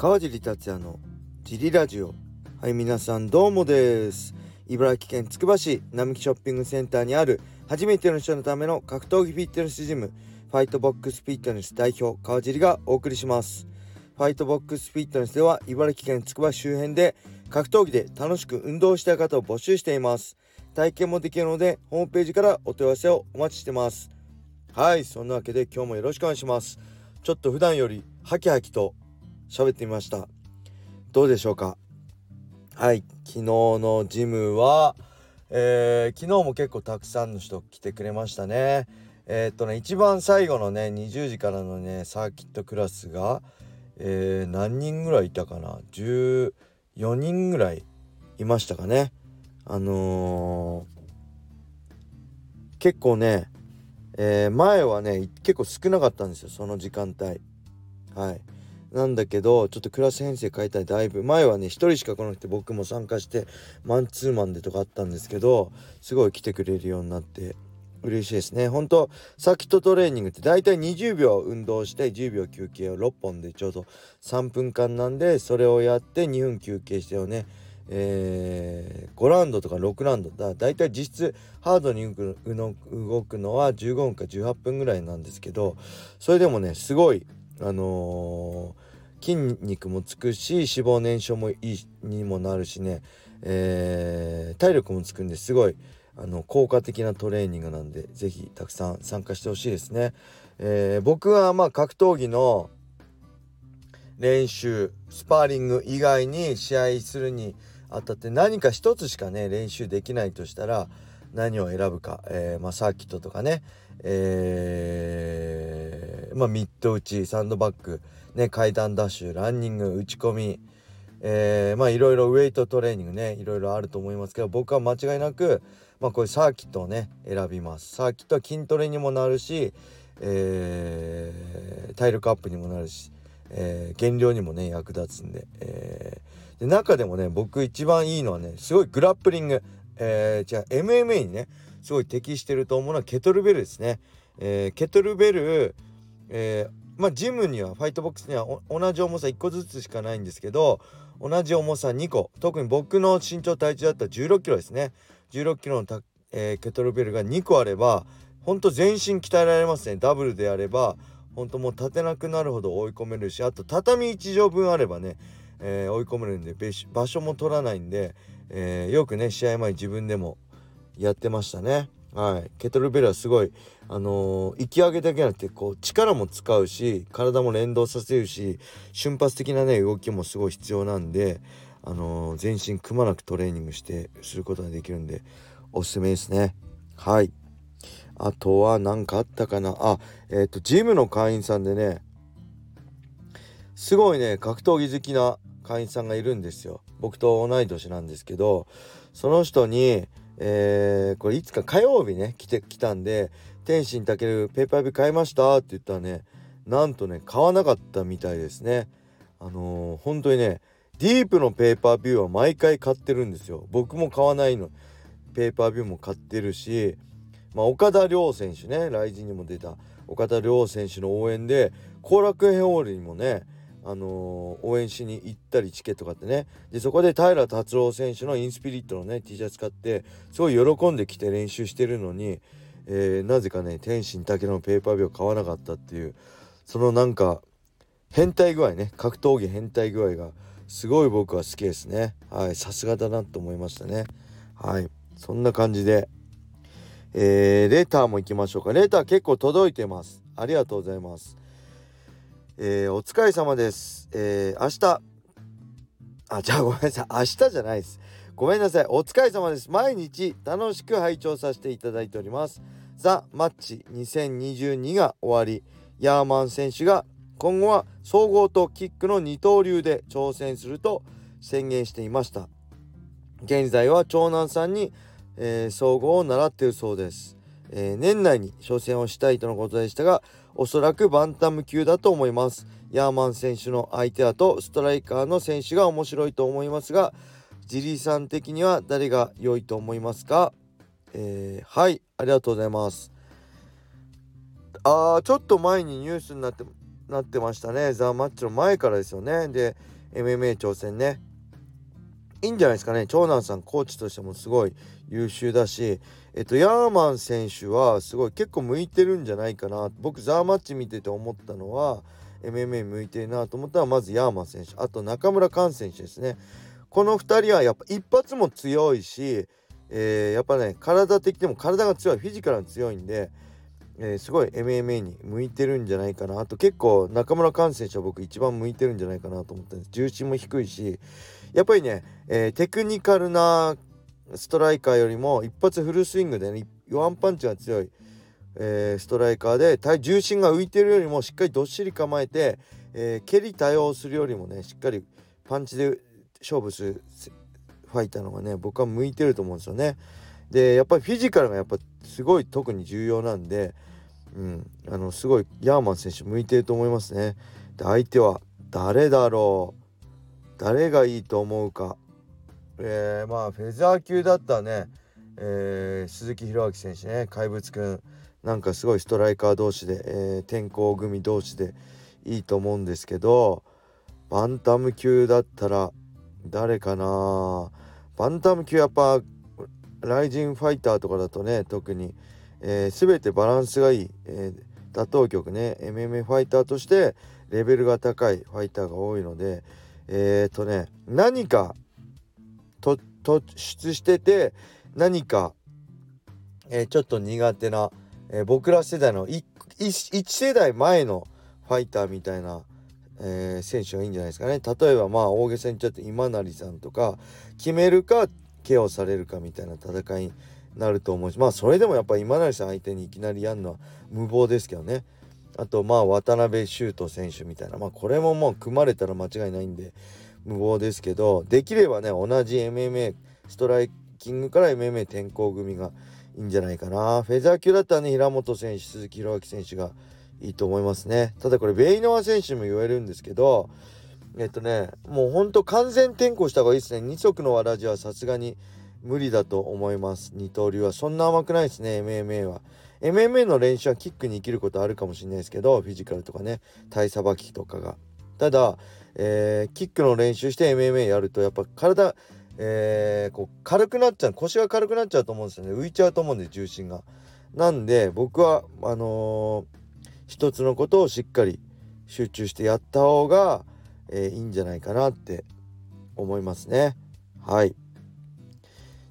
川尻達也のジリラジオ。はい皆さんどうもです。茨城県つくば市並木ショッピングセンターにある初めての人のための格闘技フィットネスジムファイトボックスフィットネス代表川尻がお送りします。ファイトボックスフィットネスでは茨城県つくば周辺で格闘技で楽しく運動したい方を募集しています。体験もできるのでホームページからお問い合わせをお待ちしてます。はいそんなわけで今日もよろしくお願いします。ちょっと普段よりハキハキと喋ってみました。どうでしょうか？はい昨日のジムは、えー、昨日も結構たくさんの人来てくれましたね。えー、っとね一番最後のね20時からのねサーキットクラスが、えー、何人ぐらいいたかな？14人ぐらいいましたかね。あのー、結構ね、え、前はね結構少なかったんですよその時間帯。はい。なんだけどちょっとクラス編成変えたいだいぶ。前はね1人しか来なくて僕も参加してマンツーマンでとかあったんですけどすごい来てくれるようになって嬉しいですね。本当サーキットトレーニングって大体20秒運動して10秒休憩を6本でちょうど3分間なんでそれをやって2分休憩してをね。えー、5ラウンドとか6ラウンド。だだいたい実質ハードに動くのは15分か18分ぐらいなんですけどそれでもねすごいあのー、筋肉もつくし脂肪燃焼もいいにもなるしね、えー、体力もつくんですごいあの効果的なトレーニングなんで是非たくさん参加してほしいですね。えー、僕はまあ格闘技の練習スパーリング以外に試合するにあたって何か一つしかね練習できないとしたら何を選ぶか、えー、まあ、サーキットとかね、えー、まあ、ミッド打ちサンドバッグ、ね、階段ダッシュランニング打ち込み、えー、まあいろいろウェイトトレーニングねいろいろあると思いますけど僕は間違いなく、まあ、こういうサーキットをね選びますサーキットは筋トレにもなるし、えー、体力アップにもなるし、えー、減量にもね役立つんで,、えー、で中でもね僕一番いいのはねすごいグラップリングえー、じゃあ MMA にねすごい適してると思うのはケトルベルですね。えー、ケトルベル、えー、まあジムにはファイトボックスには同じ重さ1個ずつしかないんですけど同じ重さ2個特に僕の身長体重だったら1 6キロですね1 6キロのた、えー、ケトルベルが2個あればほんと全身鍛えられますねダブルであればほんともう立てなくなるほど追い込めるしあと畳1畳分あればね、えー、追い込めるんで場所も取らないんで、えー、よくね試合前自分でもやってましたね。はい、ケトルベルはすごい、あのー、き上げだけじゃなくてこう力も使うし体も連動させるし瞬発的なね動きもすごい必要なんで、あのー、全身くまなくトレーニングしてすることができるんでおすすめですね。はい。あとは何かあったかな？あえっ、ー、とジムの会員さんでねすごいね格闘技好きな会員さんがいるんですよ。僕と同い年なんですけどその人に、えー、これいつか火曜日ね来て来たんで「天心たけるペーパービュー買いました?」って言ったらねなんとね買わなかったみたいですねあのー、本当にねディープのペーパービューは毎回買ってるんですよ僕も買わないのペーパービューも買ってるしまあ、岡田亮選手ねライジンにも出た岡田亮選手の応援で後楽園ホールにもねあのー、応援しに行ったりチケット買ってね。でそこで平達郎選手のインスピリットのね T シャツ買ってすごい喜んできて練習してるのに、えー、なぜかね天心だけのペーパービューを買わなかったっていうそのなんか変態具合ね格闘技変態具合がすごい僕は好きですね。はいさすがだなと思いましたね。はいそんな感じで。えー、レターも行きましょうか。レター結構届いてます。ありがとうございます。えー、お疲れ様です。えー、明日、あ、じゃあごめんなさい。明日じゃないです。ごめんなさい。お疲れ様です。毎日楽しく拝聴させていただいております。ザ・マッチ2022が終わり、ヤーマン選手が今後は総合とキックの二刀流で挑戦すると宣言していました。現在は長男さんに、えー、総合を習っているそうです。えー、年内に挑戦をしたいとのことでしたが、おそらくバンタム級だと思います。ヤーマン選手の相手だとストライカーの選手が面白いと思いますが、ジリーさん的には誰が良いと思いますか、えー、はい、ありがとうございます。あー、ちょっと前にニュースになってなってましたね。ザ・マッチの前からですよね。で MMA 挑戦ね。いいんじゃないですかね。長男さんコーチとしてもすごい優秀だしえっとヤーマン選手はすごい結構向いてるんじゃないかな。僕ザーマッチ見てて思ったのは MMA 向いてるなと思ったらまずヤーマン選手。あと中村寛選手ですね。この2人はやっぱ一発も強いし、えー、やっぱね体的にも体が強い。フィジカルが強いんで、えー、すごい MMA に向いてるんじゃないかな。あと結構中村寛選手は僕一番向いてるんじゃないかなと思ったんです。重心も低いしやっぱりね、えー、テクニカルなストライカーよりも一発フルスイングでねワンパンチが強い、えー、ストライカーで体重心が浮いてるよりもしっかりどっしり構えて、えー、蹴り対応するよりもねしっかりパンチで勝負するファイターのがね僕は向いてると思うんですよね。でやっぱりフィジカルがやっぱすごい特に重要なんで、うん、あのすごいヤーマン選手向いてると思いますね。で相手は誰だろう？誰がいいと思うか？えー、まあフェザー級だったね、えー、鈴木宏明選手ね。怪物くんなんかすごいストライカー同士で、えー、天候組同士でいいと思うんですけどバンタム級だったら誰かな。バンタム級やっぱライジンファイターとかだとね特に、えー、全てバランスがいい、えー、打倒局ね。MMA ファイターとしてレベルが高いファイターが多いのでえっ、ー、とね何か突出してて何か、えー、ちょっと苦手な、えー、僕ら世代の 1, 1世代前のファイターみたいな、えー、選手がいいんじゃないですかね。例えばまあ大げさにちゃって今成さんとか決めるかケアをされるかみたいな戦いになると思うしまあそれでもやっぱ今成さん相手にいきなりやるのは無謀ですけどね。あとまあ渡辺修斗選手みたいなまあこれももう組まれたら間違いないんで無謀ですけどできればね同じ MMA ストライキングから MMA 転向組がいいんじゃないかな。フェザー級だったらね平本選手鈴木宏明選手がいいと思いますね。ただこれベイノワ選手も言えるんですけどえっとねもうほんと完全転向した方がいいですね。二足のわらじはさすがに無理だと思います。二刀流は。そんな甘くないですね MMA は。MMA の練習はキックに生きることあるかもしれないですけどフィジカルとかね体さばきとかが。ただ、えー、キックの練習して MMA やるとやっぱ体えー、こう軽くなっちゃう腰が軽くなっちゃうと思うんですよね。浮いちゃうと思うんで重心が。なんで僕はあのー、一つのことをしっかり集中してやった方が、えー、いいんじゃないかなって思いますね。はい。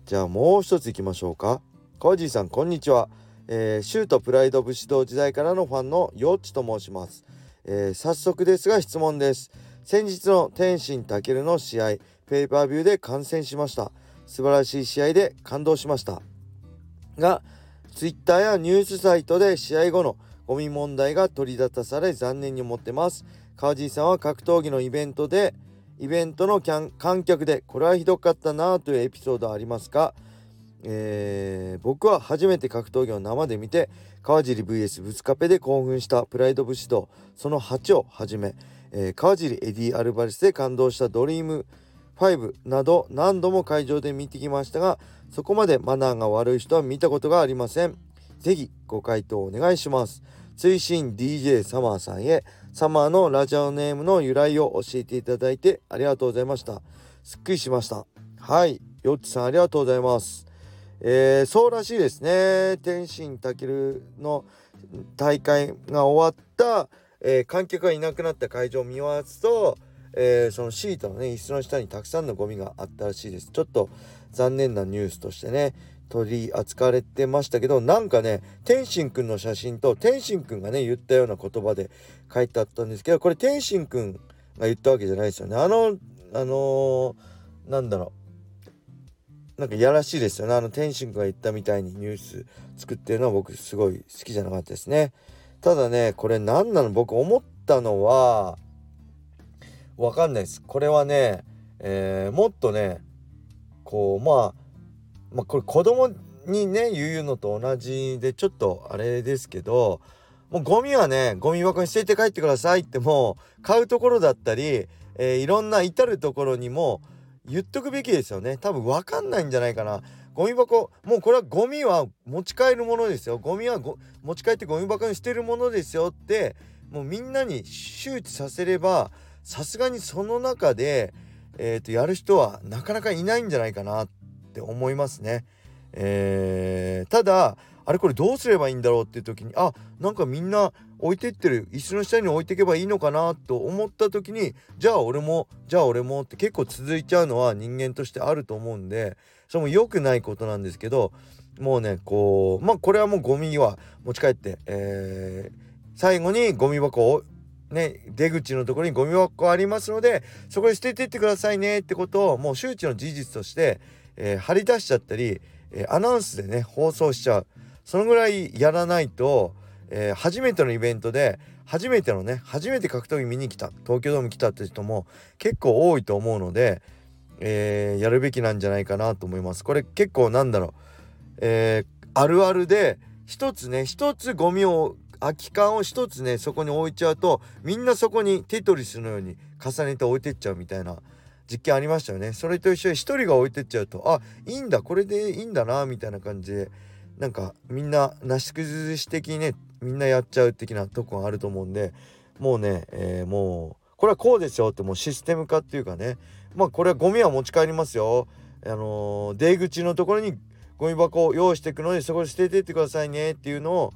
じゃあもう一ついきましょうか。川地さんこんにちは。えー、シュートプライド武士道時代からのファンのヨッチと申します、えー、早速ですが質問です。先日の天心健の試合ペーパービューで観戦しました。素晴らしい試合で感動しました。が Twitter やニュースサイトで試合後のゴミ問題が取り沙汰され残念に思ってます。川地さんは格闘技のイベントでイベントの観客でこれはひどかったなというエピソードありますか？えー、僕は初めて格闘技を生で見て川尻 VS ブツカペで興奮したプライド武士道その8をはじめ、えー、川尻エディ・アルバレスで感動したドリーム5など何度も会場で見てきましたがそこまでマナーが悪い人は見たことがありません。是非ご回答お願いします。追伸 DJ サマーさんへサマーのラジオネームの由来を教えていただいてありがとうございました。すっきりしました。はい。よっちさんありがとうございます。えー、そうらしいですね。天心健の大会が終わった、えー、観客がいなくなった会場を見回すと、えー、そのシートのね椅子の下にたくさんのゴミがあったらしいです。ちょっと残念なニュースとしてね取り扱われてましたけどなんかね天心くんの写真と天心くんがね言ったような言葉で書いてあったんですけどこれ天心くんが言ったわけじゃないですよね。あのあのー、なんだろう。なんかやらしいですよね。あの天心が言ったみたいにニュース作ってるのは僕すごい好きじゃなかったですね。ただねこれ何なの？僕思ったのはわかんないです。これはね、えー、もっとねこうまあまあこれ子供にね言うのと同じでちょっとあれですけどもうゴミはねゴミ箱に捨てて帰ってくださいってもう買うところだったり、えー、いろんな至る所にも言っとくべきですよね。多分分かんないんじゃないかな。ゴミ箱もうこれはゴミは持ち帰るものですよ。ゴミは持ち帰ってゴミ箱に捨てるものですよってもうみんなに周知させればさすがにその中で、えー、とやる人はなかなかいないんじゃないかなって思いますね。えー、ただあれこれどうすればいいんだろうっていう時にあなんかみんな置いてってる。椅子の下に置いていけばいいのかなと思った時にじゃあ俺もじゃあ俺もって結構続いちゃうのは人間としてあると思うんでそれも良くないことなんですけどもうねこうまあこれはもうゴミは持ち帰って、えー、最後にゴミ箱をね、出口のところにゴミ箱ありますのでそこに捨ててってくださいねってことをもう周知の事実として、えー、張り出しちゃったり、えー、アナウンスでね放送しちゃう。そのぐらいやらないと、えー、初めてのイベントで初めてのね初めて格闘技見に来た東京ドーム来たって人も結構多いと思うので、えー、やるべきなんじゃないかなと思います。これ結構なんだろう、えー、あるあるで一つね一つゴミを空き缶を一つねそこに置いちゃうとみんなそこにテトリスのように重ねて置いてっちゃうみたいな実験ありましたよね。それと一緒に一人が置いてっちゃうとあいいんだこれでいいんだなみたいな感じでなんかみんななし崩し的にねみんなやっちゃう的なとこがあると思うんでもうね、えー、もうこれはこうですよってもうシステム化っていうかねまあこれはゴミは持ち帰りますよ。あのー、出口のところにゴミ箱を用意していくのでそこで捨ててってくださいねっていうのを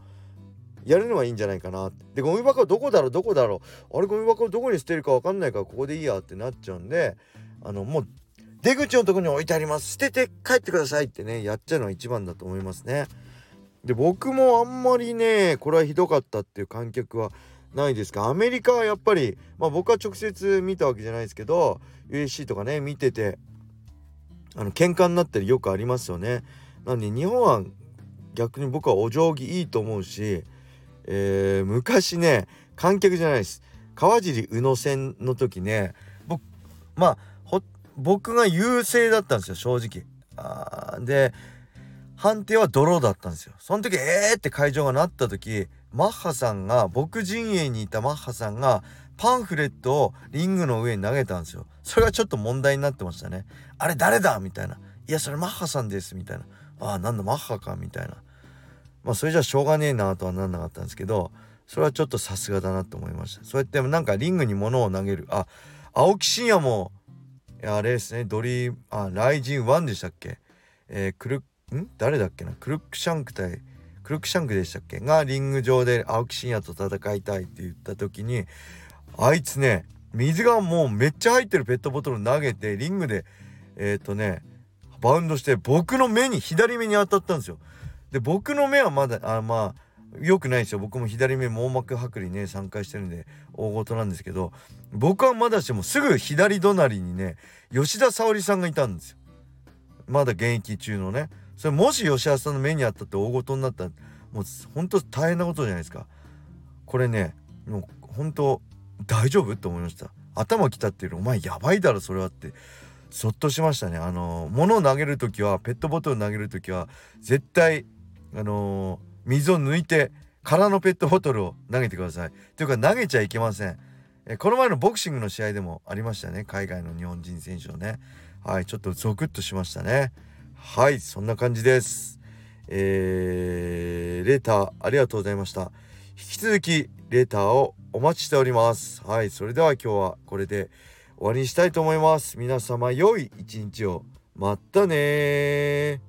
やるのはいいんじゃないかな。でゴミ箱どこだろうどこだろう。あれゴミ箱どこに捨てるか分かんないからここでいいやってなっちゃうんであのもう出口のとこに置いてあります。捨てて帰ってくださいってねやっちゃうのが一番だと思いますね。で僕もあんまりねこれはひどかったっていう観客はないですがアメリカはやっぱりまあ僕は直接見たわけじゃないですけど USC とかね見ててあの喧嘩になったりよくありますよね。なんで日本は逆に僕はお行儀いいと思うし、えー、昔ね観客じゃないです。川尻宇野戦の時ね僕まあ僕が優勢だったんですよ正直。あで判定はドローだったんですよ。その時えーって会場がなった時マッハさんが僕陣営にいたマッハさんがパンフレットをリングの上に投げたんですよ。それがちょっと問題になってましたね。あれ誰だ？みたいな。いやそれマッハさんです。みたいな。ああなんだマッハか？みたいな。まあそれじゃしょうがねえなとはなんなかったんですけどそれはちょっとさすがだなと思いました。そうやってなんかリングに物を投げる。あ青木真也もあれですね。ドリーあライジン1でしたっけ？えー、クルん？誰だっけな？クルックシャンク対クルックシャンクでしたっけ？がリング上で青木真也と戦いたいって言った時にあいつね水がもうめっちゃ入ってるペットボトル投げてリングでえっ、ー、とねバウンドして僕の目に左目に当たったんですよ。で僕の目はまだあまあ良くないですよ。僕も左目網膜剥離ね3回してるんで大事なんですけど僕はまだしてもすぐ左隣にね吉田沙保里さんがいたんですよ。まだ現役中のね。それもし吉田さんの目にあったって大事になったらもうほんと大変なことじゃないですか。これねもう本当大丈夫って思いました。頭きたっていうのお前やばいだろそれはって。そっとしましたね。あの物を投げる時はペットボトル投げる時は絶対あの水を抜いて空のペットボトルを投げてください。というか投げちゃいけません。えこの前のボクシングの試合でもありましたね。海外の日本人選手のね。はいちょっとゾクッとしましたね。はいそんな感じです。えー、レーターありがとうございました。引き続きレーターをお待ちしております。はいそれでは今日はこれで終わりにしたいと思います。皆様良い一日を。またね